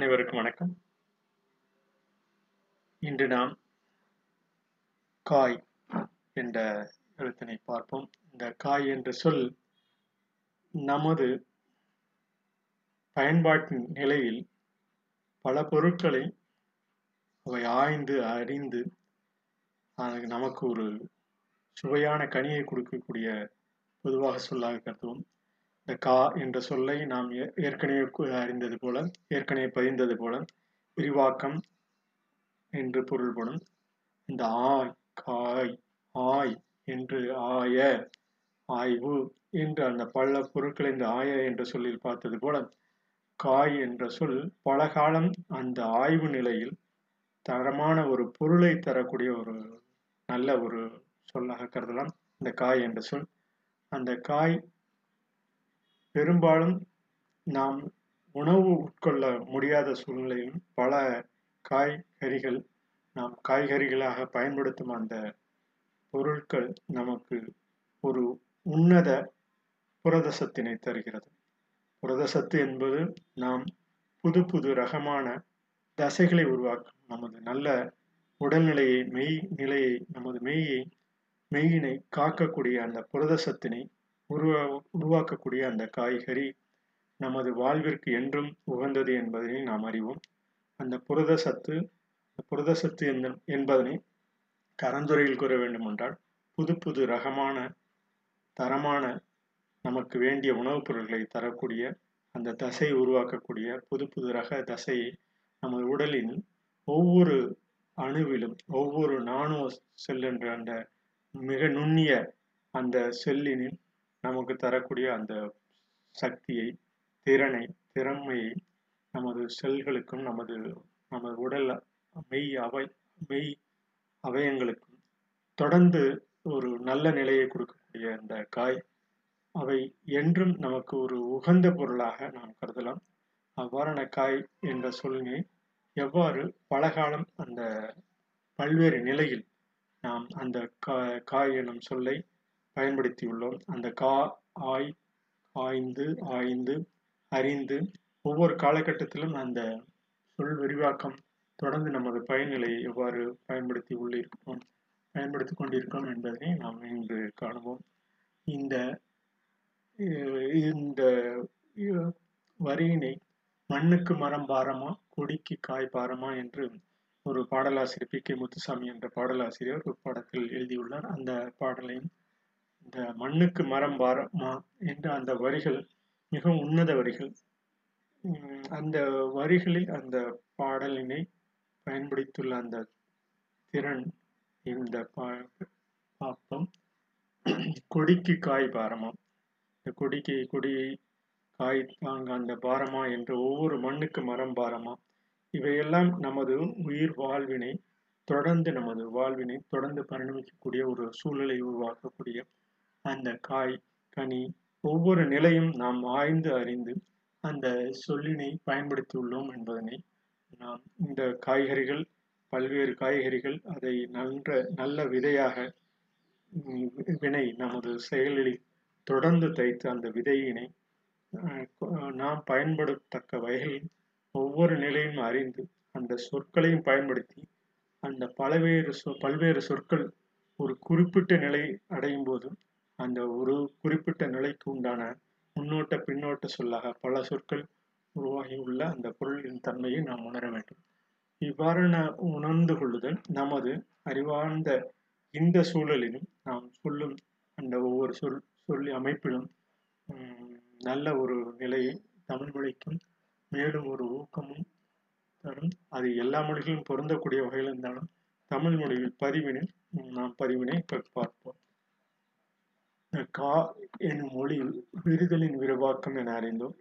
அனைவருக்கும் வணக்கம். இன்று நாம் காய் என்ற எழுத்தினை பார்ப்போம். இந்த காய் என்ற சொல் நமது பயன்பாட்டின் நிலையில் பல பொருட்களை அவை ஆய்ந்து அறிந்து நமக்கு ஒரு சுவையான கனியை கொடுக்கக்கூடிய பொதுவாக சொல்லாக கருதுவோம். இந்த கா என்ற சொல்லை நாம் ஏ- ஏற்கனவே அறிந்தது போல ஏற்கனவே பதிந்தது போல விரிவாக்கம் என்று பொருள்படும் இந்த ஆய் காய் ஆய் என்று ஆய ஆய்வு என்று அந்த பல பொருட்களை இந்த ஆய என்ற சொல்லில் பார்த்தது போல காய் என்ற சொல் பல காலம் அந்த ஆய்வு நிலையில் தரமான ஒரு பொருளை தரக்கூடிய ஒரு நல்ல ஒரு சொல்லாக கருதலாம். இந்த காய் என்ற சொல். அந்த காய் பெரும்பாலும் நாம் உணவு உட்கொள்ள முடியாத சூழ்நிலையிலும் பல காய்கறிகள் நாம் காய்கறிகளாக பயன்படுத்தும் அந்த பொருட்கள் நமக்கு ஒரு உன்னத புரதசத்தினை தருகிறது. புரதசத்து என்பது நாம் புது புது ரகமான தசைகளை உருவாக்கும் நமது நல்ல உடல்நிலையை மெய் நிலையை நமது மெய்யை மெய்யினை காக்கக்கூடிய அந்த புரதசத்தினை உருவா உருவாக்கக்கூடிய அந்த காய்கறி நமது வாழ்விற்கு என்றும் உகந்தது என்பதனை நாம் அறிவோம். அந்த புரத சத்து புரத சத்து என்பதனை கரந்துரையில் கூற வேண்டுமென்றால் புது புது ரகமான தரமான நமக்கு வேண்டிய உணவுப் பொருட்களை தரக்கூடிய அந்த தசை உருவாக்கக்கூடிய புது புது ரக தசையை நமது உடலின் ஒவ்வொரு அணுவிலும் ஒவ்வொரு நானோ செல் என்ற அந்த மிக நுண்ணிய அந்த செல்லினின் நமக்கு தரக்கூடிய அந்த சக்தியை திறனை திறமையை நமது செல்களுக்கும் நமது நமது உடல் மெய் அவை மெய் அவயங்களுக்கும் தொடர்ந்து ஒரு நல்ல நிலையை கொடுக்கக்கூடிய அந்த காய் அவை என்றும் நமக்கு ஒரு உகந்த பொருளாக நாம் கருதலாம். அவ்வாறான காய் என்ற சொல்லினை எவ்வாறு பலகாலம் அந்த பல்வேறு நிலையில் நாம் அந்த கா- காய் எனும் சொல்லை பயன்படுத்தியுள்ளோம். அந்த கா ஆய் ஆய்ந்து ஆய்ந்து அறிந்து ஒவ்வொரு காலகட்டத்திலும் அந்த சொல் விரிவாக்கம் தொடர்ந்து நமது பயன்நிலையை எவ்வாறு பயன்படுத்தி உள்ளிருக்கிறோம் பயன்படுத்தி கொண்டிருக்கிறோம் என்பதனை நாம் இன்று காணுவோம். இந்த இந்த வரியினை மண்ணுக்கு மரம் பாரமா கொடிக்கு காய் பாரமா என்று ஒரு பாடலாசிரியர் பி கே முத்துசாமி என்ற பாடலாசிரியர் ஒரு பாடத்தில் எழுதியுள்ளார். அந்த பாடலையும் இந்த மண்ணுக்கு மரம் பாரமா என்ற அந்த வரிகள் மிகவும் உன்னத வரிகள். அந்த வரிகளில் அந்த பாடலினை பயன்படுத்தியுள்ள அந்த திறன் இந்த பா- பாப்பம். கொடிக்கு காய் பாரமாம். இந்த கொடிக்கு கொடியை காய் தாங்க அந்த பாரமா என்ற ஒவ்வொரு மண்ணுக்கு மரம் பாரமா. இவையெல்லாம் நமது உயிர் வாழ்வினை தொடர்ந்து நமது வாழ்வினை தொடர்ந்து பரிணமிக்கக்கூடிய ஒரு சூழலை உருவாக்கக்கூடிய அந்த காய் கனி ஒவ்வொரு நிலையும் நாம் ஆய்ந்து அறிந்து அந்த சொல்லினை பயன்படுத்தியுள்ளோம் என்பதனை நாம் இந்த காய்கறிகள் பல்வேறு காய்கறிகள் அதை நன்ற நல்ல விதையாக வினை நமது செயலில் தொடர்ந்து தைத்து அந்த விதையினை நாம் பயன்படத்தக்க வகையில் ஒவ்வொரு நிலையும் அறிந்து அந்த சொற்களையும் பயன்படுத்தி அந்த பலவேறு சொ பல்வேறு சொற்கள் ஒரு குறிப்பிட்ட நிலை அடையும் போது அந்த ஒரு குறிப்பிட்ட நிலைக்கு உண்டான முன்னோட்ட பின்னோட்ட சொல்லாக பல சொற்கள் உருவாகியுள்ள அந்த பொருளின் தன்மையை நாம் உணர வேண்டும். இவ்வாறு உணர்ந்து கொள்ளுதல் நமது அறிவார்ந்த இந்த சூழலிலும் நாம் சொல்லும் அந்த ஒவ்வொரு சொல் சொல்லி அமைப்பிலும் நல்ல ஒரு நிலையை தமிழ் மொழிக்கும் மேலும் ஒரு ஊக்கமும் தரும். அது எல்லா மொழிகளிலும் பொருந்தக்கூடிய வகையில் இருந்தாலும் தமிழ் மொழியில் பதிவினில் நாம் பதிவினை பார்ப்போம். கா எனும் ஒளியில் விரிதலின் விரிவாக்கம் என அறிந்தோம்.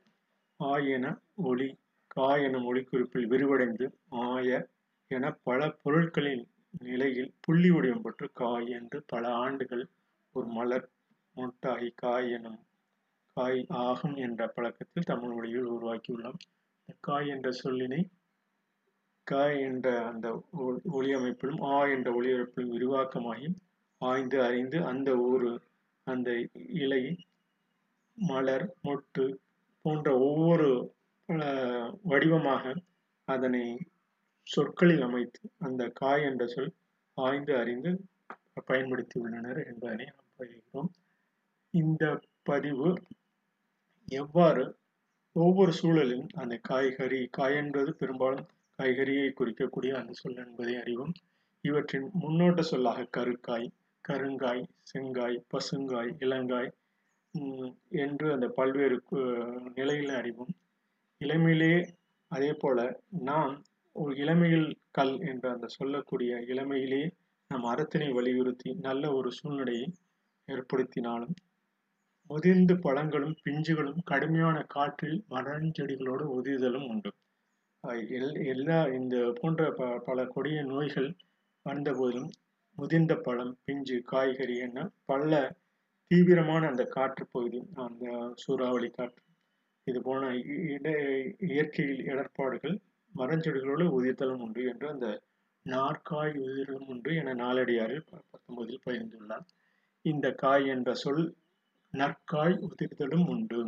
ஆ என ஒளி கா எனும் ஒளிக்குறிப்பில் விரிவடைந்து ஆய என பல பொருட்களின் நிலையில் புள்ளி வடிவம் பெற்று காய் என்று பல ஆண்டுகள் ஒரு மலர் முட்டாகி காய் எனும் காய் ஆகும் என்ற பழக்கத்தில் தமிழ் மொழியில் உருவாக்கியுள்ளோம். இந்த காய் என்ற சொல்லினை காய் என்ற அந்த ஒ- ஒளி அமைப்பிலும் ஆ என்ற ஒளி அமைப்பிலும் விரிவாக்கமாகி ஆய்ந்து அறிந்து அந்த ஒரு அந்த இலை மலர் மொட்டு போன்ற ஒவ்வொரு வடிவமாக அதனை சொற்களில் அமைத்து அந்த காய் என்ற சொல் ஆய்ந்து அறிந்து பயன்படுத்தி உள்ளனர் என்பதனை நாம் பகிர்கிறோம் இந்த பதிவு எவ்வாறு ஒவ்வொரு சூழலிலும் அந்த காய்கறி காய் என்பது பெரும்பாலும் காய்கறியை குறிக்கக்கூடிய அந்த சொல் என்பதை அறிவோம். இவற்றின் முன்னோட்ட சொல்லாக கருக்காய் கருங்காய் செங்காய் பசுங்காய் இளங்காய் என்று அந்த பல்வேறு நிலையில் அறிவோம். இளமையிலே அதே போல நாம் ஒரு இளமையில் கல் என்று அந்த சொல்லக்கூடிய இளமையிலே நம் அறத்தினை வலியுறுத்தி நல்ல ஒரு சூழ்நிலையை ஏற்படுத்தினாலும் முதிர்ந்து பழங்களும் பிஞ்சுகளும் கடுமையான காற்றில் மரஞ்செடிகளோடு உதிர்தலும் உண்டு. எல்லா இந்த போன்ற ப பல கொடிய நோய்கள் வந்த போதிலும் முதிர்ந்த பழம் பிஞ்சு காய்கறி என பல தீவிரமான அந்த காற்று பகுதி அந்த சூறாவளி காற்று. இது போன இட இயற்கையில் இடர்பாடுகள் மரஞ்செடிகளோடு உதிர்த்தலும் உண்டு என்று அந்த நாற்காய் உதிரலும் உண்டு என நாளடியாரில் பத்தொன்பதில் பகிர்ந்துள்ளார். இந்த காய் என்ற சொல் நற்காய் உதிர்தலும் உண்டு.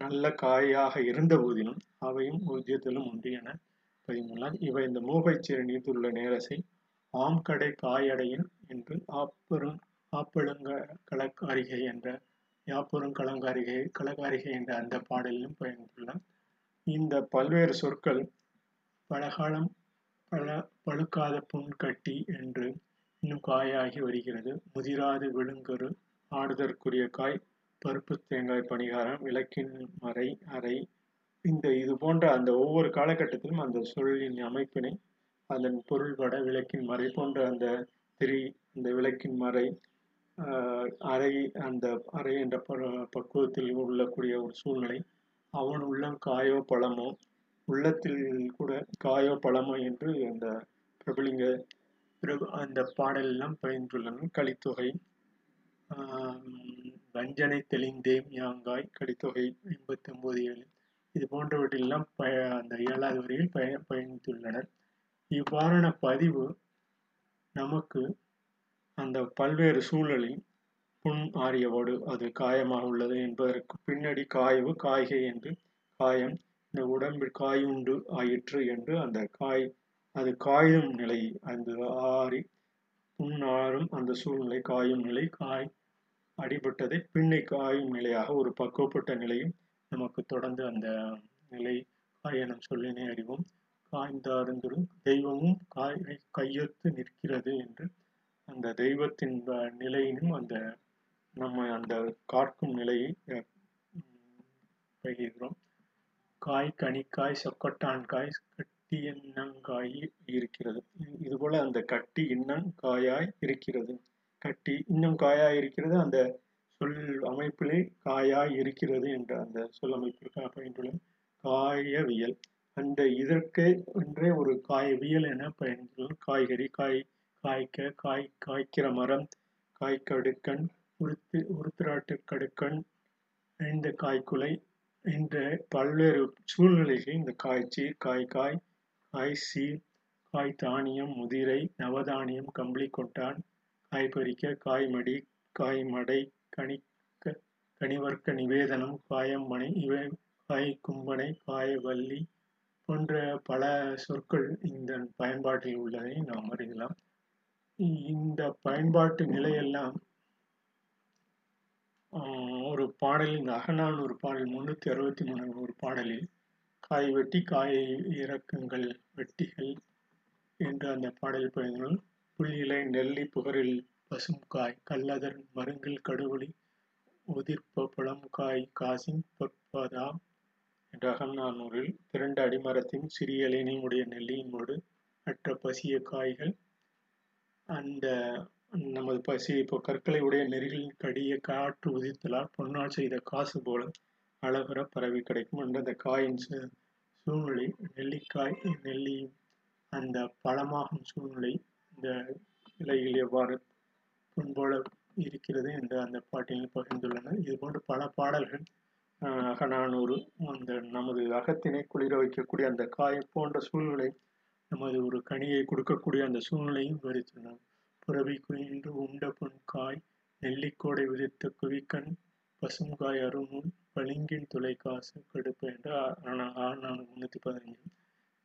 நல்ல காயாக இருந்த போதிலும் அவையும் உதிர்தலும் உண்டு என பதிந்துள்ளார் இவை இந்த மூகைச்சீர நீத்துள்ள நேரசை ஆம் கடை காயடையின் என்று ஆப்பெரும் ஆப்பெழுங்க கலக்காரிகை என்ற யாப்பெரும் கலங்காரிகை கலகாரிகை என்ற அந்த பாடலிலும் பயந்துள்ளார் இந்த பல்வேறு சொற்கள் பலகாலம் பல பழுக்காத புண் கட்டி என்று இன்னும் காயாகி வருகிறது. முதிராது விழுங்கரு ஆடுதற்குரிய காய் பருப்பு தேங்காய் பணிகாரம் விளக்கின் மறை அறை. இந்த இது போன்ற அந்த ஒவ்வொரு காலகட்டத்திலும் அந்த சொல்லின் அமைப்பினை அதன் பொருள்பட விளக்கின் மறை போன்ற அந்த திரி அந்த விளக்கின் மறை அறை அந்த அறை என்ற பக்குவத்தில் உள்ளக்கூடிய ஒரு சூழ்நிலை. அவன் உள்ளம் காயோ பழமோ உள்ளத்தில் கூட காயோ பழமோ என்று அந்த பிரபலிங்க அந்த பாடலெல்லாம் பயின்றுள்ளன. கலித்தொகை வஞ்சனை தெளிந்தேம் யாங்காய் கடித்தொகை எண்பத்தி ஒன்பது ஏழு இது போன்றவற்றிலெல்லாம் ப அந்த ஏழாவது வரையில் பய பயணித்துள்ளனர். இவ்வாறான பதிவு நமக்கு அந்த பல்வேறு சூழலில் புண் ஆரியவோடு அது காயமாக உள்ளது என்பதற்கு பின்னாடி காய்வு காய்கை என்று காயம் இந்த உடம்பில் காயுண்டு ஆயிற்று என்று அந்த காய் அது காயும் நிலை அந்த ஆறி புண்ணாறும் அந்த சூழ்நிலை காயும் நிலை காய் அடிபட்டதை பின்னை காயும் நிலையாக ஒரு பக்குவப்பட்ட நிலையும் நமக்கு தொடர்ந்து அந்த நிலை காயனம் சொல்லினை அறிவோம். காய்ந்தாருந்தும் தெய்வமும் காய் கையொத்து நிற்கிறது என்று அந்த தெய்வத்தின் நிலையினும் அந்த நம்ம அந்த காக்கும் நிலையை பகிர்கிறோம். காய் கனிக்காய் சொக்கட்டான்காய் கட்டி எண்ணங்காய் இருக்கிறது. இது போல அந்த கட்டி இன்னங்காயாய் இருக்கிறது. கட்டி இன்னும் காயாய் இருக்கிறது. அந்த சொல் அமைப்பிலே காயாய் இருக்கிறது என்ற அந்த சொல் அமைப்பிற்காக பயின்றுள்ள காயவியல். அந்த இதற்கு என்றே ஒரு காயவியல் என பயன்படுத்தும் காய்கறி. காய் காய்க்க காய் காய்க்கிற மரம். காய்க்கடுக்கன் உருத்து உருத்திராட்டு கடுக்கன். இந்த காய்க்குலை. என்ற பல்வேறு சூழ்நிலைகளில் இந்த காய்ச்சீர் காய் காய் சீர். காய் தானியம் முதிரை நவதானியம் கம்பளி கொட்டான். காய் பறிக்க காய்மடி காய் மடை கணிக்க கனிவர்க்க நிவேதனம் காயம் மனை இவை காய் கும்பனை காய வள்ளி போன்ற பல சொற்கள் இந்த பயன்பாட்டில் உள்ளதை நாம் அறியலாம். இந்த பயன்பாட்டு நிலையெல்லாம் ஒரு பாடலில் இந்த அகநானூறு பாடல் முன்னூற்றி அறுபத்தி மூணு ஒரு பாடலில் காய் வெட்டி காயை இறக்குங்கள் வெட்டிகள் என்று அந்த பாடல் பயன்கள் புள்ளிலை நெல்லி புகரில் பசும் காய் கல்லதர் மருங்கில் கடுவொளி உதிர்ப்ப பழம் காய் காசின் பொற்பதா என்ற திரண்ட அடிமரத்தின் சிறிய இலையினுடைய நெல்லியினோடு அற்ற பசிய காய்கள் அந்த நமது பசி இப்போ கற்களை உடைய நெறிகளின் கடிய காற்று உதித்தலால் பொன்னால் செய்த காசு போல அழகுற பரவி கிடைக்கும். என்ற அந்த காயின் சூழ்நிலை நெல்லிக்காய் நெல்லி அந்த பழமாகும் சூழ்நிலை இந்த இலையில் எவ்வாறு பொன்போல இருக்கிறது என்று அந்த பாட்டில் பகிர்ந்துள்ளனர். இது போன்ற பல பாடல்கள் அகநானூறு அந்த நமது அகத்தினை குளிர வைக்கக்கூடிய அந்த காய் போன்ற சூழ்நிலை நமது ஒரு கனியை கொடுக்கக்கூடிய அந்த சூழ்நிலையும் விவரித்துள்ளனர் புறவி குயின்று உண்ட பொன் காய் நெல்லிக்கோடை விதித்த குவிக்கண் பசுங்காய் அருமுன் பளிங்கின் துளைக்காசு கடுப்பு என்று நான் முன்னூத்தி பதினஞ்சு.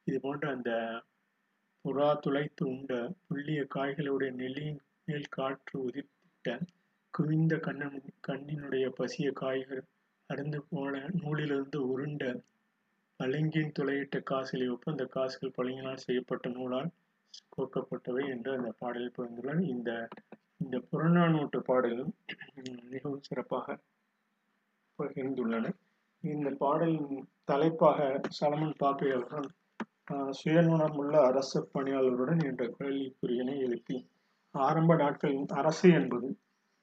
இது போன்ற அந்த புறா துளைத்து உண்ட புள்ளிய காய்களுடைய நெல்லியின் மேல் காற்று உதிர்த்திட்ட குவிந்த கண்ணன் கண்ணினுடைய பசிய காய்கள் கடந்து போன நூலிலிருந்து உருண்ட பளிங்கின் துளையிட்ட காசிலை ஒப்பு அந்த காசுகள் பளிங்கினால் செய்யப்பட்ட நூலால் கோக்கப்பட்டவை என்று அந்த பாடலில் புரிந்துள்ளார். இந்த இந்த புறநானூற்று பாடலும் மிகவும் சிறப்பாக பகிர்ந்துள்ளன இந்த பாடலின் தலைப்பாக சலமன் பாப்பை அவர்கள் சுயநுணமுள்ள அரசு பணியாளருடன் என்ற கேள்விக்குரியனை எழுப்பி ஆரம்ப நாட்களில் அரசு என்பது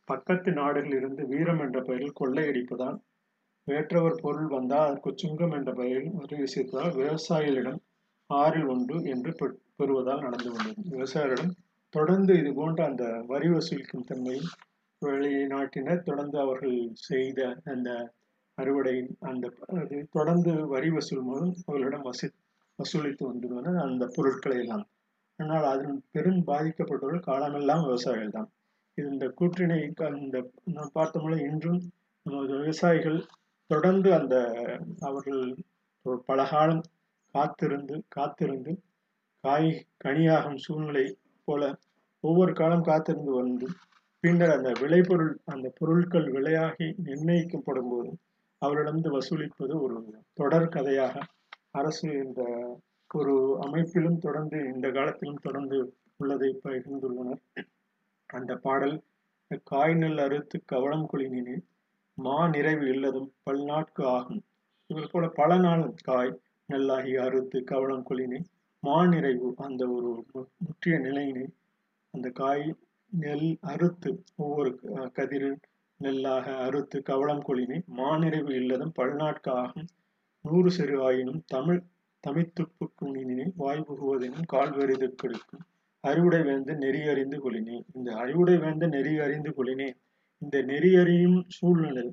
பக்கத்து நாடுகளில் இருந்து வீரம் என்ற பெயரில் கொள்ளையடிப்பதால் வேற்றவர் பொருள் வந்தால் அதற்கு சுங்கம் என்ற பெயரில் வரி செய்வதால் விவசாயிகளிடம் ஆறில் ஒன்று என்று பெறுவதால் நடந்து கொண்டது. விவசாயிகளிடம் தொடர்ந்து இது போன்ற அந்த வரி வசூலிக்கும் தன்மை வெளிநாட்டினர் தொடர்ந்து அவர்கள் செய்த அந்த அறுவடை அந்த தொடர்ந்து வரி வசூல் மூலம் அவர்களிடம் வசூ வசூலித்து வந்துள்ளனர் அந்த பொருட்களை எல்லாம். ஆனால் அதன் பெரும் பாதிக்கப்பட்டவர்கள் காலமெல்லாம் விவசாயிகள் தான் இது இந்த கூற்றினை அந்த நாம் பார்த்தோம்னா இன்றும் நமது விவசாயிகள் தொடர்ந்து அந்த அவர்கள் பல காலம் காத்திருந்து காத்திருந்து காய் கனியாகும் சூழ்நிலை போல ஒவ்வொரு காலம் காத்திருந்து வந்து பின்னர் அந்த விளைபொருள் அந்த பொருட்கள் விலையாகி நிர்ணயிக்கப்படும் போது அவரிடமிருந்து வசூலிப்பது ஒரு தொடர் கதையாக அரசு இந்த ஒரு அமைப்பிலும் தொடர்ந்து இந்த காலத்திலும் தொடர்ந்து உள்ளதை பகிர்ந்துள்ளனர். அந்த பாடல் காய் நெல் அறுத்து கவளம் குளினினே மா நிறைவு இல்லதும் பல்நாட்கு ஆகும். இவர் போல பல நாள் காய் நெல்லாகி அறுத்து கவளம் கொளினை மா நிறைவு அந்த ஒரு முற்றிய நிலையினை அந்த காய் நெல் அறுத்து ஒவ்வொரு கதிர் நெல்லாக அறுத்து கவளம் கொளினை மாநிறைவு இல்லதும் பல்நாட்கு ஆகும். நூறு சிறு ஆயினும் தமிழ் தமித்துப்பு குணினை வாய் புகுவதெனும் கால்வரிது கொடுக்கும். அறிவுடை வேந்த நெறி அறிந்து கொளினே இந்த அறிவுடை வேந்த நெறி அறிந்து கொளினே இந்த நெறியறியும் சூழ்நிலை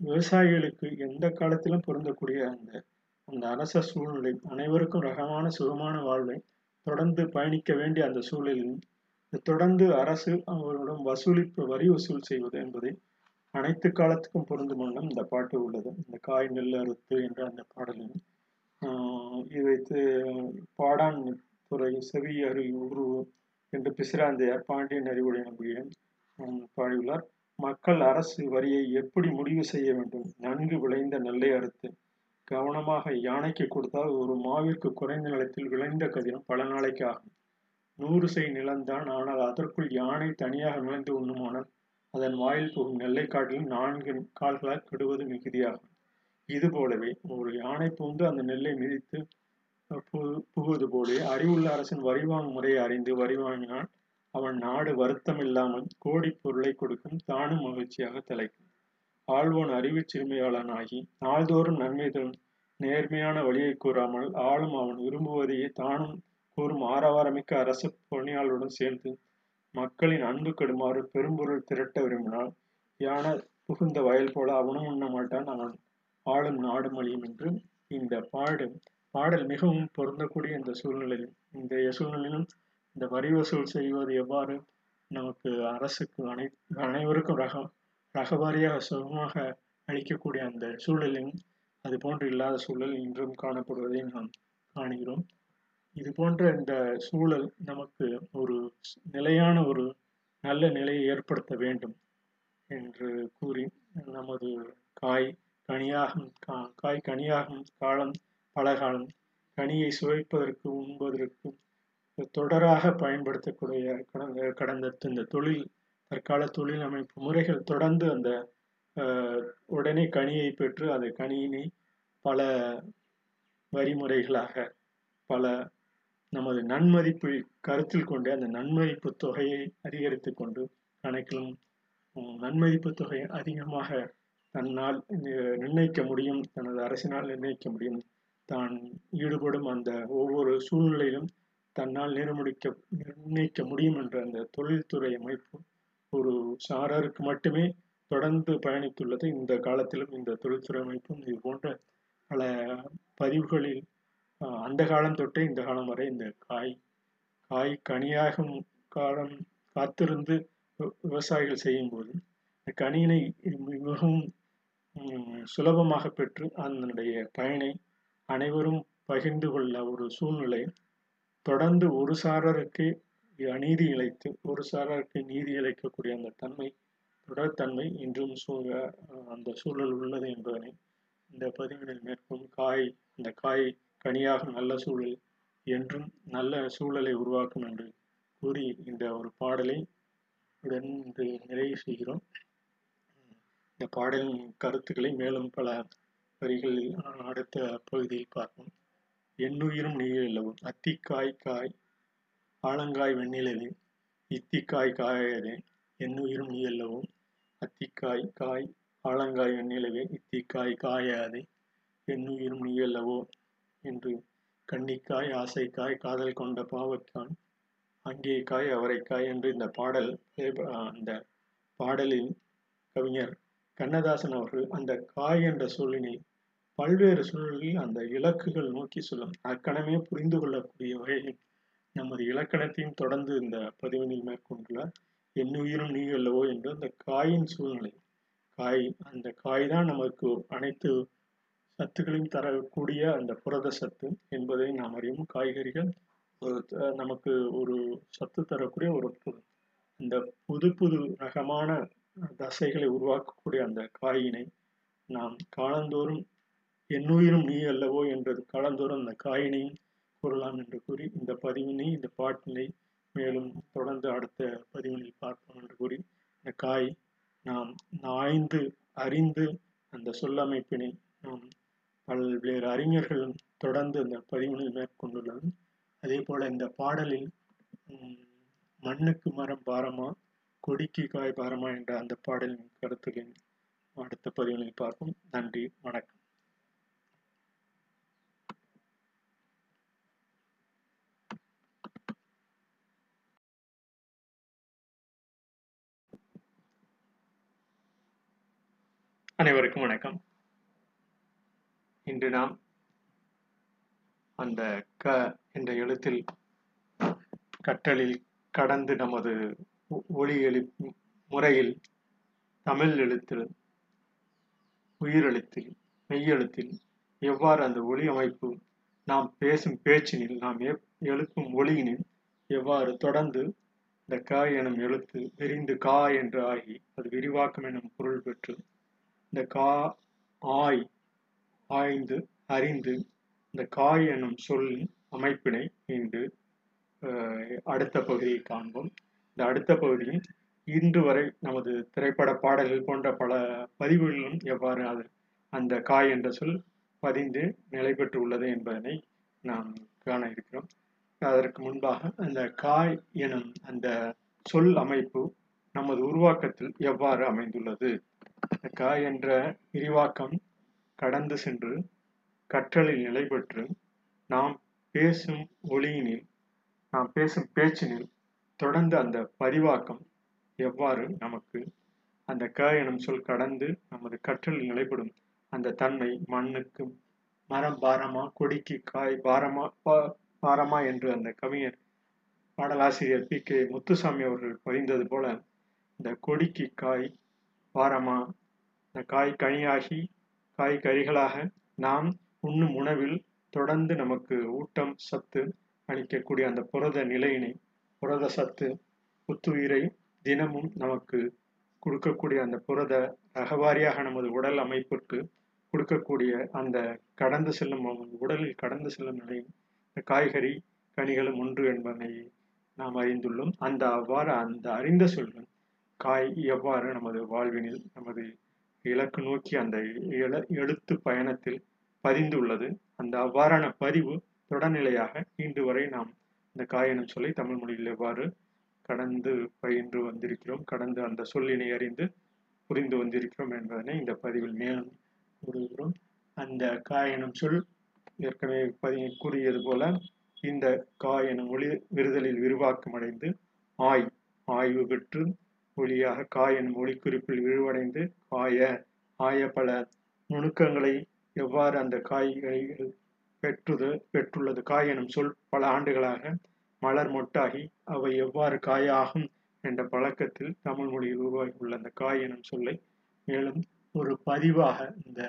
விவசாயிகளுக்கு எந்த காலத்திலும் பொருந்தக்கூடிய அந்த அந்த அரச சூழ்நிலை அனைவருக்கும் ரகமான சுகமான வாழ்வை தொடர்ந்து பயணிக்க வேண்டிய அந்த சூழலில் தொடர்ந்து அரசு அவர்களிடம் வசூலிப்பு வரி வசூல் செய்வது என்பதை அனைத்து காலத்துக்கும் பொருந்தும் வண்ணம் இந்த பாட்டு உள்ளது. இந்த காய் நெல் அறுத்து என்ற அந்த பாடலில் இது வைத்து பாடான் துறை செவி அறிவு உருவு என்று பிசிராந்தையார் பாண்டியன் அறிவுடைய நம்பிய பாடியுள்ளார். மக்கள் அரசு வரியை எப்படி முடிவு செய்ய வேண்டும்? நன்கு விளைந்த நெல்லை அறுத்து கவனமாக யானைக்கு கொடுத்தால் ஒரு மாவிற்கு குறைந்த நிலத்தில் விளைந்த கதிரம் பல நாளைக்கு ஆகும். நூறு செய் நிலம்தான் ஆனால் அதற்குள் யானை தனியாக நுழைந்து உண்ணுமானால் அதன் வாயில் புகும் நெல்லை காட்டிலும் நான்கு கால்களால் கெடுவது மிகுதியாகும். இது போலவே ஒரு யானை பூந்து அந்த நெல்லை மிதித்து புகுவது போலே அறிவுள்ள அரசின் வரிவாங்கும் முறையை அறிந்து வரி வாங்கினால் அவன் நாடு வருத்தம் இல்லாமல் கோடி பொருளை கொடுக்கும் தானும் மகிழ்ச்சியாக தலைக்கும். ஆழ்வோன் அறிவு சிறுமையாளனாகி நாள்தோறும் நன்மை தரும் நேர்மையான வழியை கூறாமல் ஆளும் அவன் விரும்புவதையே தானும் கூறும் ஆரவாரமிக்க அரசு பணியாளருடன் சேர்ந்து மக்களின் அன்பு கெடுமாறு பெரும்பொருள் திரட்ட விரும்பினால் யானை புகுந்த வயல் போல அவனும் உண்ண மாட்டான். அவன் ஆளும் நாடு மொழியும் என்று இந்த பாடு பாடல் மிகவும் பொருந்தக்கூடிய இந்த சூழ்நிலையில் இந்த சூழ்நிலையிலும் இந்த வரி வசூல் செய்வது எவ்வாறு? நமக்கு அரசுக்கு அனை அனைவருக்கும் ரகம் ரகவாரியாக சுகமாக அளிக்கக்கூடிய அந்த சூழலில் அது போன்று இல்லாத சூழல் இன்றும் காணப்படுவதை நாம் காணுகிறோம். இது போன்ற இந்த சூழல் நமக்கு ஒரு நிலையான ஒரு நல்ல நிலையை ஏற்படுத்த வேண்டும் என்று கூறி நமது காய் கனியாகும் காய் கனியாகும் காலம் பல காலம் கனியை சுவைப்பதற்கு உண்பதற்கும் தொடராக பயன்படுத்தக்கூடிய கடந்த கடந்த இந்த தொழில் தற்கால தொழில் அமைப்பு முறைகள் தொடர்ந்து அந்த உடனே கனியை பெற்று அந்த கனியினை பல வரிமுறைகளாக பல நமது நன்மதிப்பை கருத்தில் கொண்டு அந்த நன்மதிப்பு தொகையை அதிகரித்து கொண்டு கணக்கிலும் நன்மதிப்பு தொகை அதிகமாக தன்னால் நிர்ணயிக்க முடியும் தனது அரசினால் நிர்ணயிக்க முடியும். தான் ஈடுபடும் அந்த ஒவ்வொரு சூழ்நிலையிலும் தன்னால் நிர்முடிக்க நிர்ணயிக்க முடியும் என்ற அந்த தொழில்துறை அமைப்பு ஒரு சாராருக்கு மட்டுமே தொடர்ந்து பயணித்துள்ளது. இந்த காலத்திலும் இந்த தொழில்துறை அமைப்பும் இது போன்ற பல பதிவுகளில் அந்த காலம் தொட்டே இந்த காலம் வரை இந்த காய் காய் கனியாகும் காலம் காத்திருந்து விவசாயிகள் செய்யும் போது இந்த கனியினை மிகவும் சுலபமாக பெற்று அதனுடைய பயனை அனைவரும் பகிர்ந்து கொள்ள ஒரு சூழ்நிலை தொடர்ந்து ஒரு சாரருக்கு அநீதி இழைத்து ஒரு சாரருக்கு நீதி இழைக்கக்கூடிய அந்த தன்மை தொடர்தன்மை இன்றும் சூழ அந்த சூழல் உள்ளது என்பதனை இந்த பதிவினில் மேற்கும் காய் இந்த காய் கனியாக நல்ல சூழல் என்றும் நல்ல சூழலை உருவாக்கும் என்று கூறி இந்த ஒரு பாடலை உடன் இன்று நிறைவு செய்கிறோம். இந்த பாடலின் கருத்துக்களை மேலும் பல வரிகளில் அடுத்த பகுதியில் பார்ப்போம். எண்ணுயிரும் நீரில்லவும் அத்திக்காய் காய் ஆலங்காய் வெண்ணிலவே இத்திக்காய் காயது எண்ணுயிரும் நீ அல்லவும் அத்திக்காய் காய் ஆலங்காய் வெண்ணிலவே இத்திக்காய் காயாது எண்ணுயிரும் நீ அல்லவோ என்று கன்னிக்காய் ஆசைக்காய் காதல் கொண்ட பாவக்கான் அங்கே காய் அவரைக்காய் என்று இந்த பாடல் அந்த பாடலில் கவிஞர் கண்ணதாசன் அவர்கள் அந்த காய் என்ற சொல்லினை பல்வேறு சூழல்களில் அந்த இலக்குகள் நோக்கி சொல்லும். அக்கணமே புரிந்து கொள்ளக்கூடிய வகையில் நமது இலக்கணத்தையும் தொடர்ந்து இந்த பதிவினில் மேற்கொண்டுள்ளார். என்னுயிரும் நீ அல்லவோ என்று அந்த காயின் சூழ்நிலை. காய் அந்த காய் தான் நமக்கு அனைத்து சத்துக்களையும் தரக்கூடிய அந்த புரத சத்து என்பதை நாம் அறியும். காய்கறிகள் ஒரு நமக்கு ஒரு சத்து தரக்கூடிய ஒரு பொருள். இந்த புது புது ரகமான தசைகளை உருவாக்கக்கூடிய அந்த காயினை நாம் காலந்தோறும் என்னுயிரும் நீ அல்லவோ என்றது கலந்தோறும் அந்த காயினையும் கூறலாம் என்று கூறி இந்த பதிவினை இந்த பாட்டினை மேலும் தொடர்ந்து அடுத்த பதிவினை பார்ப்போம் என்று கூறி இந்த காய் நாம் ஆய்ந்து அறிந்து அந்த சொல்லமைப்பினை நாம் பல்வேறு அறிஞர்களும் தொடர்ந்து அந்த பதிவினை மேற்கொண்டுள்ளது அதே போல இந்த பாடலில் மண்ணுக்கு மரம் பாரமா கொடிக்கு காய் பாரமா என்ற அந்த பாடலின் கருத்துக்களின் அடுத்த பதிவுகளில் பார்ப்போம். நன்றி வணக்கம். அனைவருக்கும் வணக்கம். இன்று நாம் அந்த க என்ற எழுத்தில் கற்றலில் கடந்து நமது ஒளி எழு முறையில் தமிழ் எழுத்தில் உயிரெழுத்தில் மெய்யெழுத்தில் எவ்வாறு அந்த ஒளி அமைப்பு நாம் பேசும் பேச்சினில் நாம் எழுப்பும் ஒளியினில் எவ்வாறு தொடர்ந்து இந்த க எனும் எழுத்து விரிந்து கா என்று ஆகி அது விரிவாக்கம் எனும் பொருள் பெற்று இந்த கா ஆய் ஆய்ந்து அறிந்து இந்த காய் எனும் சொல்லின் அமைப்பினை இன்று அடுத்த பகுதியை காண்போம். இந்த அடுத்த பகுதியில் இன்று வரை நமது திரைப்பட பாடல்கள் போன்ற பல பதிவுகளிலும் எவ்வாறு அது அந்த காய் என்ற சொல் பதிந்து நிலை பெற்றுள்ளது என்பதனை நாம் காண இருக்கிறோம். அதற்கு முன்பாக அந்த காய் எனும் அந்த சொல் அமைப்பு நமது உருவாக்கத்தில் எவ்வாறு அமைந்துள்ளது? காய் என்ற விரிவாக்கம் கடந்து சென்று கற்றலில் நிலை பெற்று நாம் பேசும் ஒளியினில் நாம் பேசும் பேச்சினில் தொடர்ந்து அந்த பதிவாக்கம் எவ்வாறு நமக்கு அந்த க எனும் சொல் கடந்து நமது கற்றலில் நிலைப்படும் அந்த தன்மை மண்ணுக்கு மரம் பாரமா கொடிக்கு காய் பாரமா பாரமா என்று அந்த கவிஞர் பாடலாசிரியர் பி கே முத்துசாமி அவர்கள் பதிந்தது போல இந்த கொடிக்கு காய் பாரமா இந்த காய் கனியாகி காய் கறிகளாக நாம் உண்ணும் உணவில் தொடர்ந்து நமக்கு ஊட்டம் சத்து அளிக்கக்கூடிய அந்த புரத நிலையினை புரத சத்து புத்துயிரை தினமும் நமக்கு கொடுக்கக்கூடிய அந்த புரத ரகவாரியாக நமது உடல் அமைப்பிற்கு கொடுக்கக்கூடிய அந்த கடந்து செல்லும் உடலில் கடந்து செல்லும் நிலையும் இந்த காய்கறி கனிகளும் ஒன்று என்பதை நாம் அறிந்துள்ளோம். அந்த அவ்வாறு அந்த அறிந்த சொல்லும் காய் எவ்வாறு நமது வாழ்வினில் நமது இலக்கு நோக்கி அந்த எழு எழுத்து பயணத்தில் பதிந்துள்ளது. அந்த அவ்வாறான பதிவு தொடர்நிலையாக இன்று வரை நாம் இந்த காயனம் சொல்லி தமிழ் மொழியில் எவ்வாறு கடந்து பயின்று வந்திருக்கிறோம் கடந்து அந்த சொல்லினை அறிந்து புரிந்து வந்திருக்கிறோம் என்பதனை இந்த பதிவில் மேலும் கூறுகிறோம். அந்த காயனம் சொல் ஏற்கனவே பதி கூறியது போல இந்த கா எனும் ஒளி விருதலில் விரிவாக்கம் அடைந்து ஆய் ஆய்வு பெற்று ஒளியாக கா எனும் ஒளிக்குறிப்பில் விரிவடைந்து காய ஆய பல நுணுக்கங்களை எவ்வாறு அந்த காய்கறிகள் பெற்றுது பெற்றுள்ளது? காய் எனும் சொல் பல ஆண்டுகளாக மலர் மொட்டாகி அவை எவ்வாறு காயாகும் என்ற பழக்கத்தில் தமிழ் மொழியில் உருவாகியுள்ள அந்த காய் எனும் சொல்லை மேலும் ஒரு பதிவாக இந்த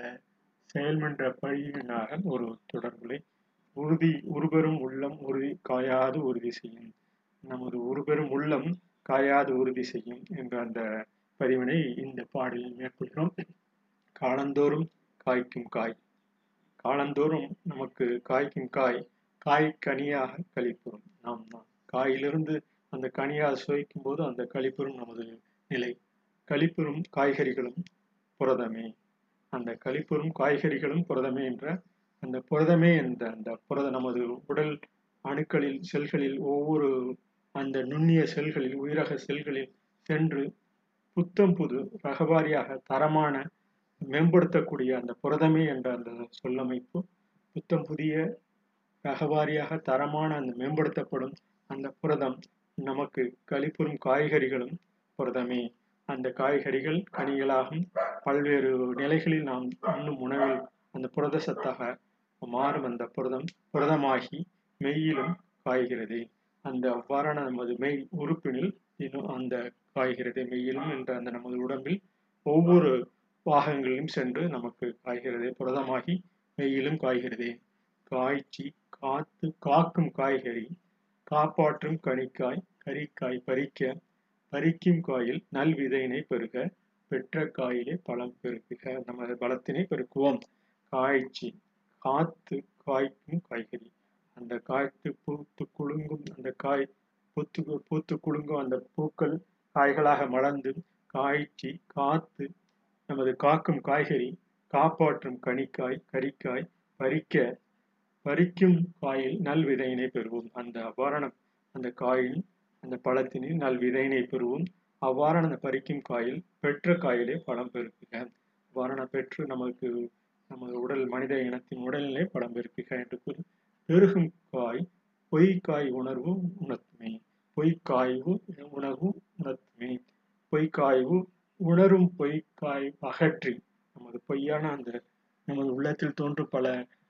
செயல்மன்ற பதிவினாக ஒரு தொடர்புகளை உறுதி உருபெரும் உள்ளம் உறுதி காயாது உறுதி செய்யும். நமது உருபெரும் உள்ளம் காயாது உறுதி செய்யும் என்ற அந்த பதிவினை இந்த பாடலில் மேற்கொள்கிறோம். காலந்தோறும் காய்க்கும் காய். காலந்தோறும் நமக்கு காய்க்கும் காய் காய் கனியாக கழிப்புறும் நாம் தான் காயிலிருந்து அந்த கனியாக சுவைக்கும் போது அந்த கழிப்புறும் நமது நிலை. கழிப்புறும் காய்கறிகளும் புரதமே. அந்த கழிப்புறும் காய்கறிகளும் புரதமே என்ற அந்த புரதமே என்ற அந்த புரத நமது உடல் அணுக்களில் செல்களில் ஒவ்வொரு அந்த நுண்ணிய செல்களில் உயிரக செல்களில் சென்று புத்தம் புது ரகவாரியாக தரமான மேம்படுத்தக்கூடிய அந்த புரதமே என்ற அந்த சொல்லமைப்பு புத்தம் புதிய ரகவாரியாக தரமான அந்த மேம்படுத்தப்படும் அந்த புரதம் நமக்கு கழிப்புறும் காய்கறிகளும் புரதமே. அந்த காய்கறிகள் கனிகளாகும். பல்வேறு நிலைகளில் நாம் உண்ணும் உணவில் அந்த புரத சத்தாக மாறும் அந்த புரதம் புரதமாகி மெய்யிலும் காய்கிறது. அந்த அவ்வாறான நமது மெய் உறுப்பினில் இன்னும் அந்த காய்கிறது மெய்யிலும் என்ற அந்த நமது உடம்பில் ஒவ்வொரு பாகங்களிலும் சென்று நமக்கு காய்கிறது புரதமாகி மெய்யிலும் காய்கிறது. காய்ச்சி காத்து காக்கும் காய்கறி காப்பாற்றும் கனிக்காய் கறிக்காய் பறிக்க பறிக்கும் காயில் நல் விதையினை பெருக பெற்ற காயிலே பழம் பெருக்குக நமது பலத்தினை பெருக்குவோம். காய்ச்சி காத்து காய்க்கும் காய்கறி. அந்த காய்த்து பூத்து குலுங்கும் அந்த காய் பூத்து பூத்து குலுங்கும் அந்த பூக்கள் காய்களாக மலர்ந்து காய்ச்சி காத்து நமது காக்கும் காய்கறி காப்பாற்றும் கனிக்காய் கறிக்காய் பறிக்க பறிக்கும் காயில் நல் விதையினை பெறுவோம். அந்த அவ்வாறான அந்த காயில் அந்த பழத்தினில் நல் விதையினை பெறுவோம். அவ்வாறான அந்த பறிக்கும் காயில் பெற்ற காயிலே பழம் பெருக்குக. அவ்வாறான பெற்று நமக்கு நமது உடல் மனித இனத்தின் உடல்நிலை படம் பெருக்குக என்று கூறி பெருகும் காய் பொய்க்காய் உணர்வு உணர்த்துமே. பொய்க்காய்வு உணர்வு உணர்த்துமே. பொய்க்காய்வு உணரும் பொய்க்காய் அகற்றி. நமது பொய்யான அந்த நமது உள்ளத்தில் தோன்றும் பல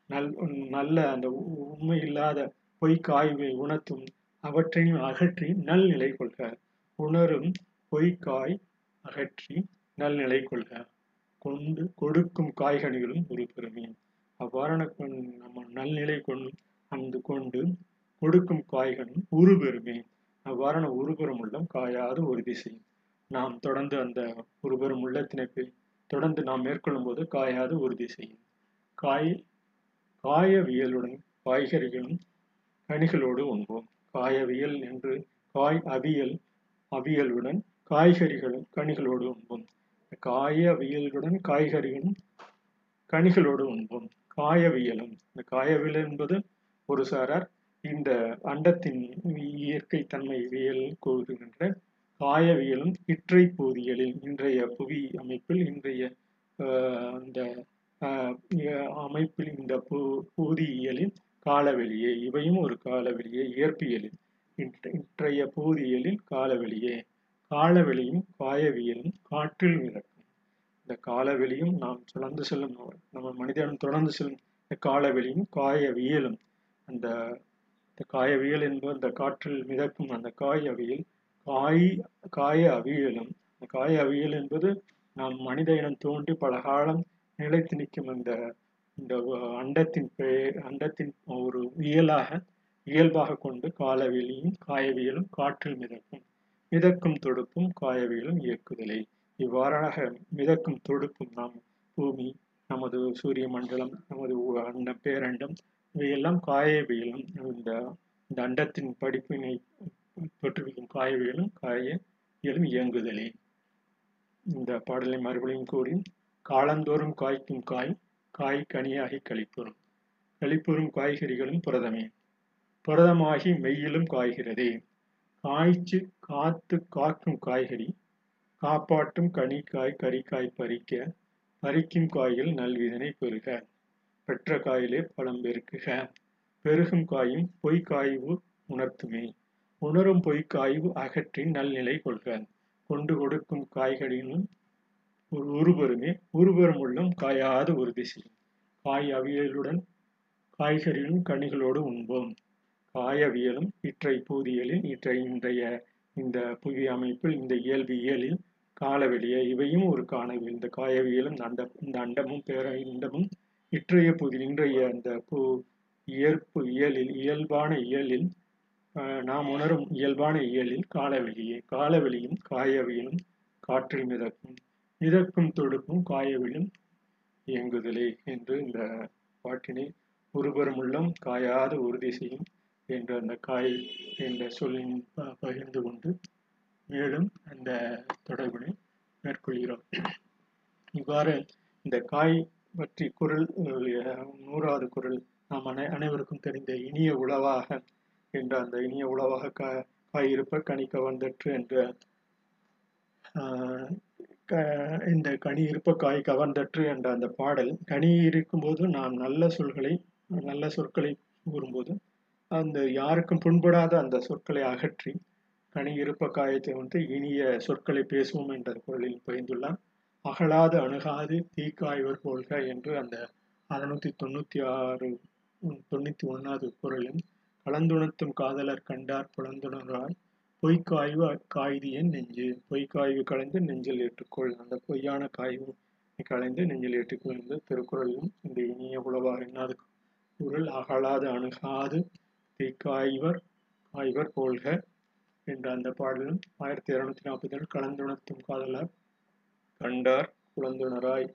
நல் நல்ல அந்த உண்மை இல்லாத பொய்க்காய்வை உணர்த்தும் அவற்றையும் அகற்றி நல்நிலை கொள்க. உணரும் பொய்க்காய் அகற்றி நல்நிலை கொள்க. கொண்டு கொடுக்கும் காய்கனிகளும் ஒரு பெருமை. அவ்வாறான நம்ம நல்நிலை கொண்டு அந்த கொண்டு கொடுக்கும் காய்கள் உருபெருமே அவ்வாறான உருபெறும் உள்ளம் காயாது உறுதி செய்யும் நாம் தொடர்ந்து அந்த உருபெறும் உள்ளத்தினை தொடர்ந்து நாம் மேற்கொள்ளும் போது காயாது உறுதி செய்யும் காய் காயவியலுடன் காய்கறிகளும் கனிகளோடு உண்போம். காயவியல் என்று காய் அவியல் அவியலுடன் காய்கறிகளும் கனிகளோடு உண்போம். காயவியலுடன் காய்கறிகளும் கனிகளோடு உண்போம். காயவியலும். இந்த காயவியல் என்பது ஒரு சாரார் இந்த அண்டத்தின் இயற்கை தன்மைவியல் கூறுகின்ற காயவியலும் இற்றை பூதியலில் இன்றைய புவி அமைப்பில் இன்றைய இந்த அமைப்பில் இந்த பூ பூதியியலில் காலவெளியே இவையும் ஒரு காலவெளியே இயற்பியலில் இன்றைய பூதியலில் காலவெளியே. காலவெளியும் காயவியலும் காற்றில் மிதக்கும் இந்த காலவெளியும் நாம் தொடர்ந்து செல்லும் நம்ம மனிதனும் தொடர்ந்து செல்லும் இந்த காலவெளியும் காயவியலும். அந்த இந்த காயவியல் என்பது அந்த காற்றில் மிதக்கும் அந்த காயவியல் காய் காய அவியலும் இந்த காய அவியல் என்பது நாம் மனித இனம் தோன்றி பல காலம் நிலைத்து நிற்கும் இந்த இந்த அண்டத்தின் பெயர் அண்டத்தின் ஒரு இயலாக இயல்பாக கொண்டு காலவெளியும் காயவியலும் காற்றில் மிதக்கும். மிதக்கும் தொடுப்பும் காயவியலும் இயக்குதலை. இவ்வாறாக மிதக்கும் தொடுப்பும் நாம் பூமி நமது சூரிய மண்டலம் நமது அண்ட பேரண்டம் இவையெல்லாம் காயவியலும் இந்த இந்த அண்டத்தின் படிப்பினை தொற்றுவிக்கும் காயவியலும் காய இயங்குதலே. இந்த பாடலை மறுபடியும் கூறி காலந்தோறும் காய்க்கும் காய் காய் கனியாகி கழிப்புறும் கழிப்புறும் காய்கறிகளும் புரதமே. புரதமாகி மெய்யிலும் காய்கிறதே. காய்ச்சி காத்து காக்கும் காய்கறி காப்பாற்றும் கனிக்காய் கறிக்காய் பறிக்க பறிக்கும் காயில் நல்விதனை பெறுக. பெற்ற காயிலே பழம் பெருக்குக. பெருகும் காயும் பொய்க்காய்வு உணர்த்துமே. உணரும் பொய்க்காய்வு அகற்றி நல்நிலை கொள்க. கொண்டு கொடுக்கும் காய்கறிகளும் ஒரு உருபெருமே உருபெரும் உள்ளம் காயாது உறுதி செய்யும் காய் அவியலுடன் காய்கறிகளும் கனிகளோடு உண்போம். காயவியலும் இற்றை பூதியலில் இற்றை இன்றைய இந்த புவி அமைப்பில் இந்த இயல்பு இயலில் காலவெளியே இவையும் ஒரு காணவியல். இந்த காயவியலும் இந்த இந்த அண்டமும் பேர இண்டமும் இற்றைய புதி இன்றைய அந்த பூ இயற்பு இயலில் இயல்பான இயலில் நாம் உணரும் இயல்பான இயலில் காலவெளியே. காலவெளியும் காயவியலும் காற்றில் மிதக்கும். மிதக்கும் தொடுப்பும் காயவிலும் இயங்குதலே என்று இந்த பாட்டினை ஒருபெரும் காயாத உறுதி செய்யும் என்ற அந்த காய் என்ற சொல்லின் பகிர்ந்து கொண்டு மேலும் அந்த தொடர்பினை மேற்கொள்கிறோம். இவ்வாறு இந்த காய் பற்றி குரல் நூறாவது குரல் நாம் அனை அனைவருக்கும் தெரிந்த இனிய உளவாக என்ற அந்த இனிய உளவாக கா காய் இருப்ப கனி கவர்ந்தற்று என்ற ஆஹ், க- இந்த கனி இருப்ப காய் கவர்ந்தற்று என்ற அந்த பாடல் கனி இருக்கும்போது நாம் நல்ல சொல்களை நல்ல சொற்களை கூறும்போது அந்த யாருக்கும் புண்படாத அந்த சொற்களை அகற்றி கனி இருப்ப காயத்தை வந்து இனிய சொற்களை பேசுவோம் என்ற குரலில் பகிர்ந்துள்ளார் அகலாது அணுகாது தீக்காய்வர் போல்க என்று அந்த அறுநூத்தி தொண்ணூத்தி ஆறு தொண்ணூத்தி ஒன்னாவது குரலும் கலந்துணர்த்தும் காதலர் கண்டார் புலந்துணராய் பொய்க்காய்வு காய்தியன் நெஞ்சு பொய்க்காய்வு கலைந்து நெஞ்சில் ஏற்றுக்கொள் அந்த பொய்யான காய்வு கலைந்து நெஞ்சில் ஏற்றுக்கொள் என்ற திருக்குறளிலும் இந்த இனிய உளவாக என்னாது குரல்? அகலாது அணுகாது தீக்காய்வர் காய்வர் போல்க என்ற அந்த பாடலும் ஆயிரத்தி இருநூத்தி நாற்பத்தி ஏழு கலந்துணர்த்தும் காதலர் கண்டார். குழந்துணராய்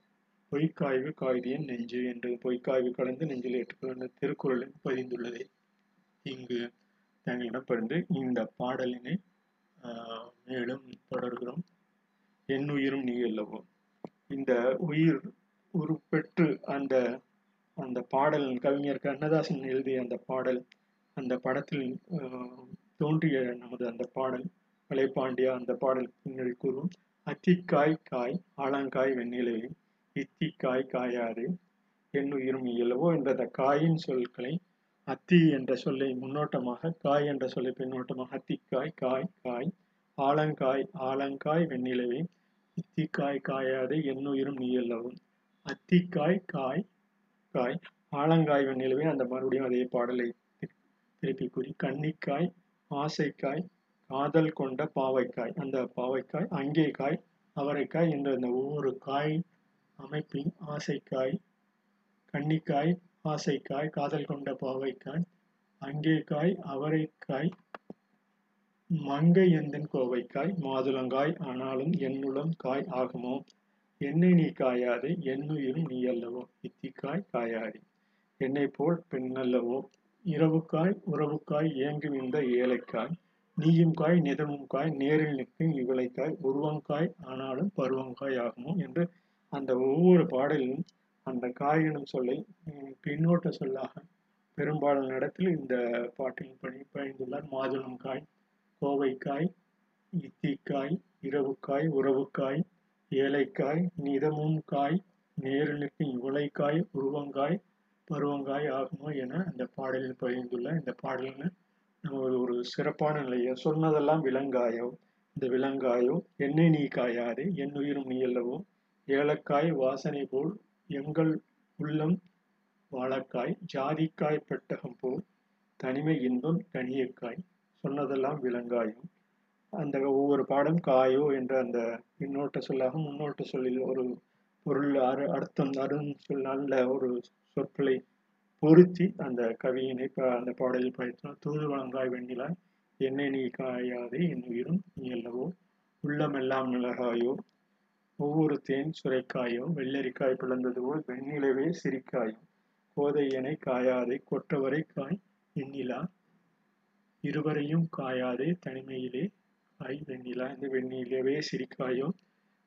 பொய்க்காய்வு காய்தியன் நெஞ்சு என்று பொய்க்காய்வு கலந்து நெஞ்சில் ஏற்றுக்கொள்ள திருக்குறளில் பதிந்துள்ளது இங்கு தங்களிடம் பகிர்ந்து இந்த பாடலினை மேலும் தொடர்கிறோம். என் உயிரும் நீ அல்லவோ? இந்த உயிர் உருப்பெற்று அந்த அந்த பாடல் கவிஞர் கண்ணதாசன் எழுதிய அந்த பாடல் அந்த படத்தில் தோன்றிய நமது அந்த பாடல் கலைப்பாண்டியா அந்த பாடல் பின்னணி கூறும் அத்திக்காய் காய் ஆலங்காய் வெண்ணிலவே இத்திக்காய் காயாது என் உயிரும் இயலவோ என்ற அந்த காயின் சொற்களை அத்தி என்ற சொல்லை முன்னோட்டமாக காய் என்ற சொல்லை பின்னோட்டமாக அத்திக்காய் காய் காய் ஆலங்காய் ஆலங்காய் வெண்ணிலவே இத்திக்காய் காயாது என்னுயிரும் நீ அல்லவும் அத்திக்காய் காய் காய் ஆலங்காய் வெண்ணிலவே அந்த மறுபடியும் அதே பாடலை திருப்பி கூறி கன்னிக்காய் ஆசைக்காய் காதல் கொண்ட பாவைக்காய் அந்த பாவைக்காய் அங்கே காய் அவரைக்காய் என்ற அந்த ஒவ்வொரு காய் அமைப்பின் ஆசைக்காய் கன்னிக்காய் ஆசைக்காய் காதல் கொண்ட பாவைக்காய் அங்கே காய் அவரைக்காய் மங்கை எந்தன் கோவைக்காய் மாதுளங்காய் ஆனாலும் என்னுளம் காய் ஆகுமோ? என்னை நீ காயாது என்னுயிரும் நீ அல்லவோ? இத்திக்காய் காயாடி என்னை போல் பெண்ணல்லவோ? இரவுக்காய் உறவுக்காய் ஏங்கும் இந்த ஏழைக்காய் நீயும் காய் நிதமும் காய் நேரில் நிற்கும் இவளைக்காய் உருவங்காய் ஆனாலும் பருவங்காய் ஆகுமோ என்று அந்த ஒவ்வொரு பாடலிலும் அந்த காய் எனும் சொல்லை பின்னோட்ட சொல்லாக பெரும்பாலான இடத்தில் இந்த பாட்டில் பணி பயந்துள்ளார் மாதுளம் காய் கோவைக்காய் இத்திக்காய் இரவுக்காய் உறவுக்காய் ஏழைக்காய் நிதமும் காய் நேரில் நிற்கும் இவளைக்காய் உருவங்காய் பருவங்காய் ஆகுமோ என அந்த பாடலில் பகிர்ந்துள்ள இந்த பாடலில் நம்ம ஒரு- சிறப்பான நிலையை சொன்னதெல்லாம் விலங்காயோ இந்த விலங்காயோ என்னை நீ காயாதே என் உயிரும் நீ அல்லவோ ஏலக்காய் வாசனை போல் எங்கள் உள்ளம் வாழக்காய் ஜாதிக்காய் பெட்டகம் போல் தனிமை இன்பம் கனியக்காய் சொன்னதெல்லாம் விலங்காயும். அந்த ஒவ்வொரு பாடம் காயோ என்ற அந்த பின்னோட்ட சொல்லாக முன்னோட்ட சொல்லில் ஒரு பொருள் அரு அர்த்தம் அருண் சொல் நல்ல ஒரு சொற்களை பொருத்தி அந்த கவியினை அந்த பாடலில் பயிற்சினால் தூது வழங்காய் வெண்ணிலாய் என்னை நீ காயாதே என் உயிரும் நீ அல்லவோ உள்ளமெல்லாம் மிளகாயோ ஒவ்வொரு தேன் சுரைக்காயோ? வெள்ளரிக்காய் பிளந்தது போல் வெண்ணிலவே சிரிக்காயோ? கோதையனை காயாதே கொற்றவரை காய் வெண்ணிலா? இருவரையும் காயாதே தனிமையிலே காய் வெண்ணிலா? இந்த வெண்ணிலவே சிரிக்காயோ?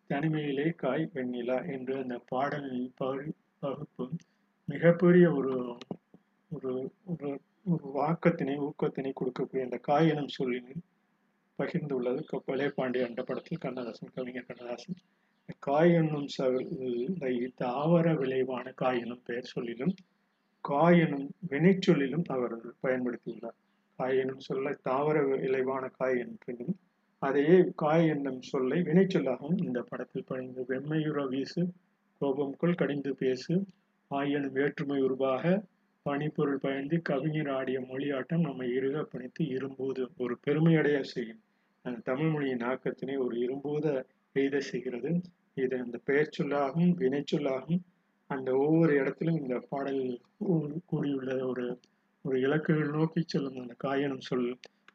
தனிமையிலே காய் வெண்ணிலா? என்று அந்த பாடலின் பகு பகுப்பும் மிகப்பெரிய ஒரு ஒரு ஒரு ஒரு வாக்கத்தினை ஊக்கத்தினை கொடுக்கக்கூடிய அந்த காய் எனும் சொல்லினை பகிர்ந்துள்ளது. கப்பலே பாண்டிய என்ற படத்தில் கண்ணதாசன் கவிஞர் கண்ணதாசன். இந்த காய் என்னும் சொல்லை தாவர விளைவான காய் எனும் பெயர் சொல்லிலும் காய் எனும் வினைச்சொல்லிலும் அவர் பயன்படுத்தியுள்ளார். காய் எனும் சொல்ல தாவர விளைவான காய் என்றும் அதையே காய் என்னும் சொல்லை வினைச்சொல்லாகவும் இந்த படத்தில் பயந்து வெம்மையுற வீசு கோபம் கொள் கடிந்து பேசு ஆயனும் வேற்றுமை உருவாக பனிப்பொருள் பயந்து கவிஞர் ஆடிய மொழியாட்டம் நம்மை இருக பணித்து இரும்போது ஒரு பெருமையடைய செய்யும். அந்த தமிழ் மொழியின் ஆக்கத்தினை ஒரு இரும்போத எய்த செய்கிறது. இது அந்த பெயர் சொல்லாகவும் வினைச்சொல்லாகவும் அந்த ஒவ்வொரு இடத்திலும் இந்த பாடல் கூறியுள்ள ஒரு ஒரு இலக்குகள் நோக்கி செல்லும் அந்த காயனம் சொல்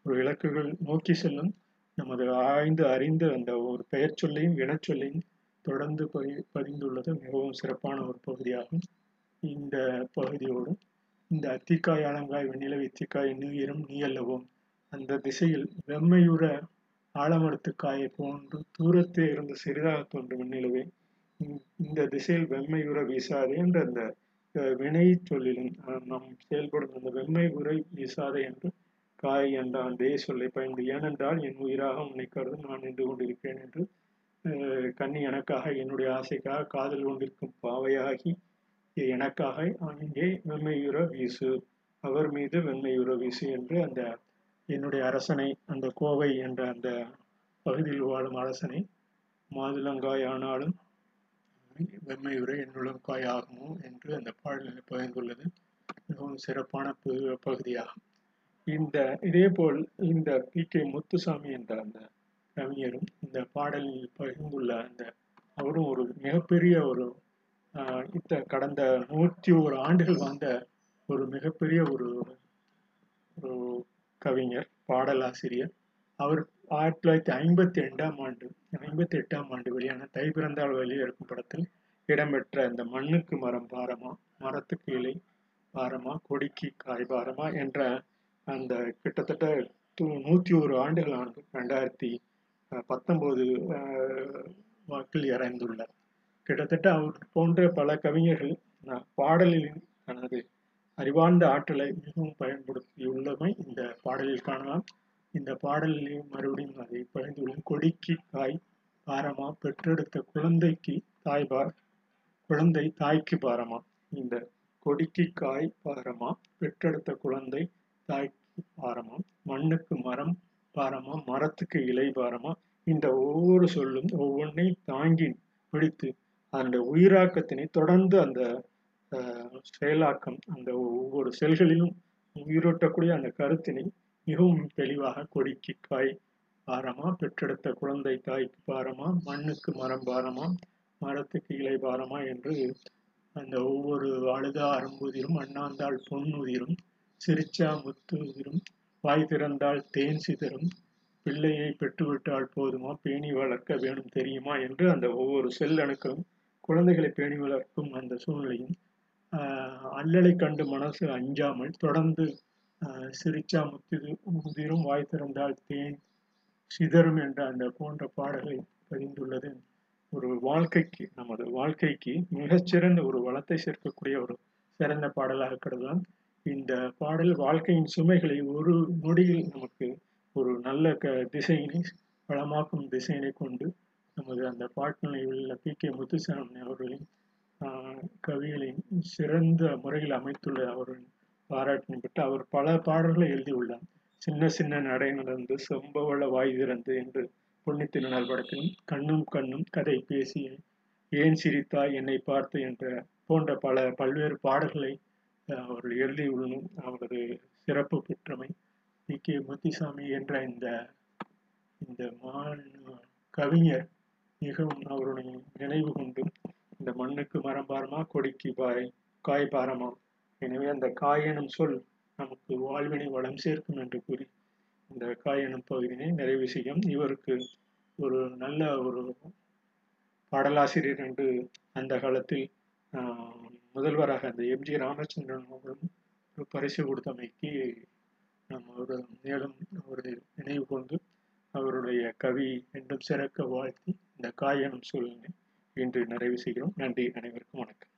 ஒரு இலக்குகள் நோக்கி செல்லும். நமது ஆய்ந்து அறிந்து அந்த ஒரு பெயர் சொல்லையும் வினைச்சொல்லையும் தொடர்ந்து பதி பதிந்துள்ளது. மிகவும் சிறப்பான ஒரு பகுதியாகும். இந்த பகுதியோடு இந்த அத்திக்காய் ஆலங்காய் வெண்ணிலவு இத்திக்காய் நீரும் நீ அல்லவோம் அந்த திசையில் வெம்மையுற ஆலமரத்து காயை போன்று தூரத்தே இருந்து சிறிதாக தோன்றும் வெண்ணிலவே. இந்த- திசையில் வெம்மையுற வீசாதே என்ற அந்த வினை சொல்லிலும் நாம் செயல்படும் அந்த வெம்மை உரை வீசாதே என்று காய் என்ற அந்த சொல்லை பயந்து ஏனென்றால் என் உயிராக உன்னை கருது நான் நின்று கொண்டிருக்கிறேன் என்று கண்ணி எனக்காக என்னுடைய ஆசைக்காக காதல் கொண்டிருக்கும் பாவையாகி எனக்காக அங்கே வெண்மையுற வீசு. அவர் மீது வெண்மையுற வீசு என்று அந்த என்னுடைய அரசனை அந்த கோவை என்ற அந்த பகுதியில் வாழும் அரசனை மாதுளங்காய் ஆனாலும் வெம்மையுரை என்னுளங்காய் ஆகுமோ என்று அந்த பாடலில் பகிர்ந்துள்ளது மிகவும் சிறப்பான பகுதியாகும். இந்த இதே போல் இந்த பி. கே. முத்துசாமி என்ற அந்த கவிஞரும் இந்த பாடலில் பகிர்ந்துள்ள அந்த அவரும் ஒரு மிகப்பெரிய ஒரு இத்த கடந்த நூற்றி ஒரு ஆண்டுகள் வாழ்ந்த ஒரு மிகப்பெரிய ஒரு ஒரு கவிஞர் பாடலாசிரியர். அவர் ஆயிரத்தி தொள்ளாயிரத்தி ஐம்பத்தி ரெண்டாம் ஆண்டு ஐம்பத்தி எட்டாம் ஆண்டு வெளியான தை பிறந்தால் வெளியிருக்கும் படத்தில் இடம்பெற்ற அந்த மண்ணுக்கு மரம் பாரமா மரத்துக்கு இலை பாரமா கொடிக்கு காய் பாரமா என்ற அந்த கிட்டத்தட்ட து- நூத்தி ஒரு ஆண்டுகள் ஆண்டு ரெண்டாயிரத்தி பத்தொன்பது வாக்கில் இறந்துள்ளார். கிட்டத்தட்ட அவர் போன்ற பல கவிஞர்கள் பாடலில் தனது அறிவார்ந்த ஆற்றலை மிகவும் பயன்படுத்தியுள்ளமை இந்த பாடலில் காணலாம். இந்த பாடலில் மறுபடியும் அதை பகிர்ந்துள்ள கொடிக்கு காய் பாரமா பெற்றெடுத்த குழந்தைக்கு தாய் பார் குழந்தை தாய்க்கு பாரமா. இந்த கொடிக்கு காய் பாரமா பெற்றெடுத்த குழந்தை தாய்க்கு பாரமா மண்ணுக்கு மரம் பாரமா மரத்துக்கு இலை பாரமா இந்த ஒவ்வொரு சொல்லும் ஒவ்வொன்றையும் தாங்கி பிடித்து அந்த உயிராக்கத்தினை தொடர்ந்து அந்த செயலாக்கம் அந்த ஒவ்வொரு செல்களிலும் உயிரோட்டக்கூடிய அந்த கருத்தினை மிகவும் தெளிவாக கொடிக்கு காய் பாரமா பெற்றெடுத்த குழந்தை தாய்க்கு பாரமா மண்ணுக்கு மரம் பாரமா மரத்துக்கு இலை பாரமா என்று அந்த ஒவ்வொரு அழுதா அரும்புதிரும் அண்ணாந்தாள் பொன்னுதிரும் சிரிச்சா முத்துதிரும் வாய் திறந்தால் தேன் சிதறும் பிள்ளையை பெற்றுவிட்டால் போதுமா பேணி வளர்க்க வேணும் தெரியுமா என்று அந்த ஒவ்வொரு செல் அணுக்களும் குழந்தைகளை பேணி வளர்க்கும் அந்த சூழ்நிலையும் ஆஹ் அல்லலை கண்டு மனசு அஞ்சாமல் தொடர்ந்து ஆஹ் சிரிச்சா முத்து முதிரும் வாய் திறந்தால் தேன் சிதறும் என்ற அந்த போன்ற பாடல்களை பதிந்துள்ளது. ஒரு வாழ்க்கைக்கு நமது வாழ்க்கைக்கு மிகச்சிறந்த ஒரு வளத்தை சேர்க்கக்கூடிய ஒரு சிறந்த பாடலாக கருதலாம். இந்த பாடல் வாழ்க்கையின் சுமைகளை ஒரு நொடியில் நமக்கு ஒரு நல்ல க திசையினை வளமாக்கும் திசையினை கொண்டு நமது அந்த பாட்டினை உள்ள பி கே முத்துசாமி அவர்களின் கவிகளை கவிகளின் சிறந்த முறையில் அமைத்துள்ள அவரின் பாராட்டினை பெற்று அவர் பல பாடல்களை எழுதியுள்ளார். சின்ன சின்ன நடை நடந்து செம்பவள வாய் திறந்து என்று பொன்னித்திருநாள் படத்திலும் கண்ணும் கண்ணும் கதை பேசி ஏன் சிரித்தாய் என்னை பார்த்து என்ற போன்ற பல பல்வேறு பாடல்களை அவர் அவர்கள் எழுதியுள்ளனும் அவரது சிறப்பு பெற்றமை பி கே முத்துசாமி என்ற இந்த இந்த மான் கவிஞர் மிகவும் அவருடைய நினைவு கொண்டு இந்த மண்ணுக்கு மரம் பாரமா கொடிக்கு பாய் காய் பாரமா? எனவே அந்த காய் எனும் சொல் நமக்கு வாழ்வினை வளம் சேர்க்கும் என்று கூறி இந்த காய் எனும் பகுதியினை நிறைவு செய்யும். இவருக்கு ஒரு நல்ல ஒரு பாடலாசிரியர் என்று அந்த காலத்தில் ஆஹ், முதல்வராக அந்த எம்ஜி ராமச்சந்திரன் அவர்களும் ஒரு பரிசு கொடுத்தமைக்கு நாம் ஒரு மேலும் ஒரு நினைவு கொண்டு அவருடைய கவி என்றும் சிறக்க வாழ்த்தி இந்த காய் சூழ்நிலை இன்று நிறைவு செய்கிறோம். நன்றி. அனைவருக்கும் வணக்கம்.